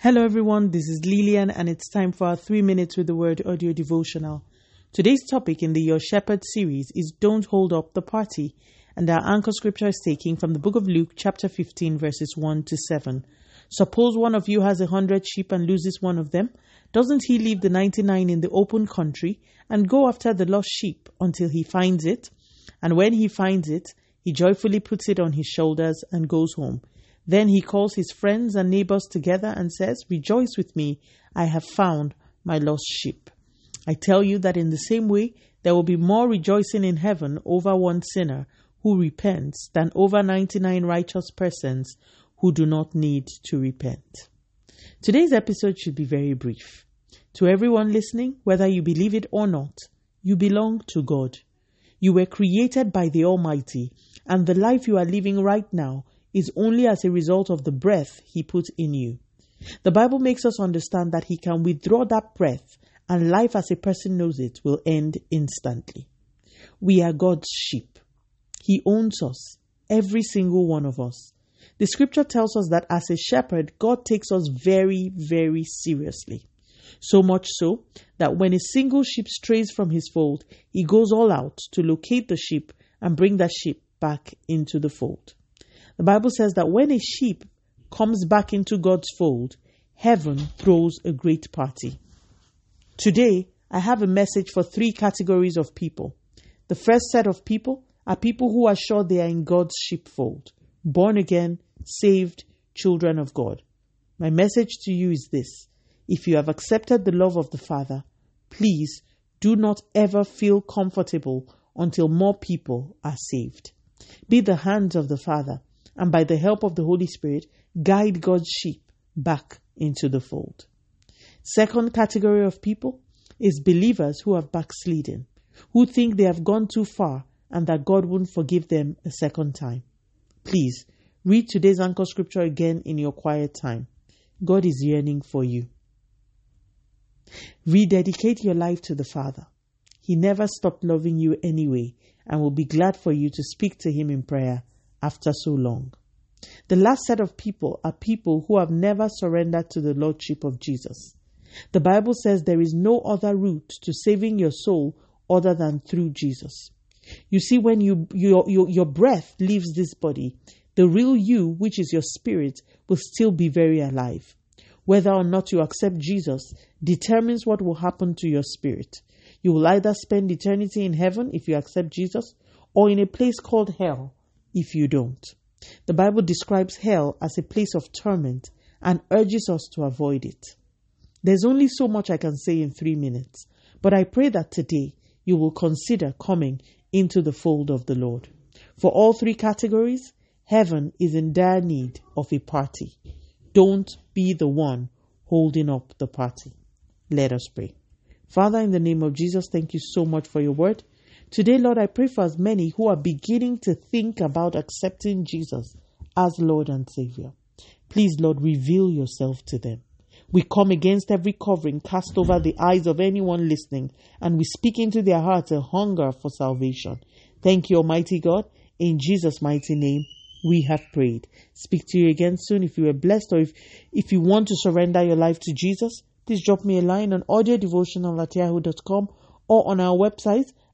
Hello, everyone. This is Lillian, and it's time for our three minutes with the word audio devotional. Today's topic in the Your Shepherd series is Don't Hold Up the Party, and our anchor scripture is taken from the book of Luke, chapter 15, verses 1 to 7. Suppose one of you has a hundred sheep and loses one of them. Doesn't he leave the 99 in the open country and go after the lost sheep until he finds it? And when he finds it, he joyfully puts it on his shoulders and goes home. Then he calls his friends and neighbors together and says, Rejoice with me, I have found my lost sheep. I tell you that in the same way, there will be more rejoicing in heaven over one sinner who repents than over 99 righteous persons who do not need to repent. Today's episode should be very brief. To everyone listening, whether you believe it or not, you belong to God. You were created by the Almighty, and the life you are living right now is only as a result of the breath He put in you. The Bible makes us understand that He can withdraw that breath, and life as a person knows it will end instantly. We are God's sheep. He owns us, every single one of us. The scripture tells us that as a shepherd, God takes us very, very seriously. So much so that when a single sheep strays from his fold, he goes all out to locate the sheep and bring that sheep back into the fold. The Bible says that when a sheep comes back into God's fold, heaven throws a great party. Today, I have a message for three categories of people. The first set of people are people who are sure they are in God's sheepfold, born again, saved, children of God. My message to you is this if you have accepted the love of the Father, please do not ever feel comfortable until more people are saved. Be the hands of the Father and by the help of the Holy Spirit, guide God's sheep back into the fold. Second category of people is believers who have backslidden, who think they have gone too far and that God won't forgive them a second time. Please read today's anchor scripture again in your quiet time. God is yearning for you. Rededicate your life to the Father. He never stopped loving you anyway and will be glad for you to speak to Him in prayer after so long. The last set of people are people who have never surrendered to the Lordship of Jesus. The Bible says there is no other route to saving your soul other than through Jesus. You see, when you, your, your, your breath leaves this body, the real you, which is your spirit, will still be very alive. Whether or not you accept Jesus determines what will happen to your spirit. You will either spend eternity in heaven if you accept Jesus, or in a place called hell if you don't. The Bible describes hell as a place of torment and urges us to avoid it. There's only so much I can say in three minutes, but I pray that today you will consider coming into the fold of the Lord. For all three categories, heaven is in dire need of a party. Don't be the one holding up the party. Let us pray. Father, in the name of Jesus, thank you so much for your word. Today, Lord, I pray for as many who are beginning to think about accepting Jesus as Lord and Savior. Please, Lord, reveal yourself to them. We come against every covering cast over the eyes of anyone listening, and we speak into their hearts a hunger for salvation. Thank you, Almighty God. In Jesus' mighty name, we have prayed. Speak to you again soon. If you are blessed or if, if you want to surrender your life to Jesus, please drop me a line on audiodevotional at yahoo.com or on our website